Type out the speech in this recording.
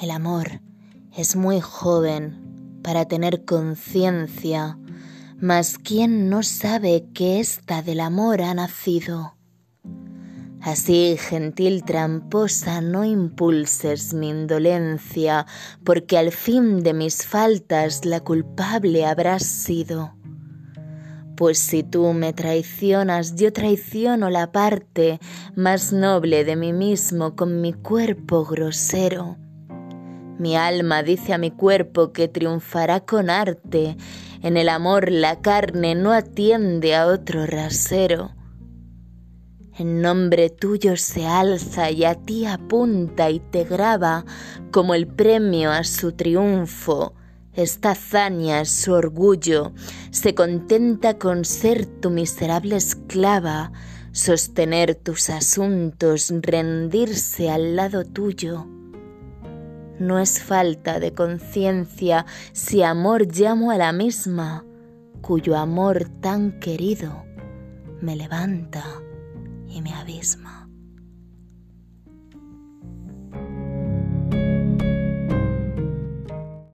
El amor es muy joven para tener conciencia, mas ¿quién no sabe que ésta del amor ha nacido? Así, gentil tramposa, no impulses mi indolencia, porque al fin de mis faltas la culpable habrás sido. Pues si tú me traicionas, yo traiciono la parte más noble de mí mismo con mi cuerpo grosero mi alma dice a mi cuerpo que triunfará con arte. En el amor la carne no atiende a otro rasero. En nombre tuyo se alza y a ti apunta y te graba como el premio a su triunfo. Esta hazaña es su orgullo, se contenta con ser tu miserable esclava, sostener tus asuntos, rendirse al lado tuyo no es falta de conciencia si amor llamo a la misma, cuyo amor tan querido me levanta y me abisma.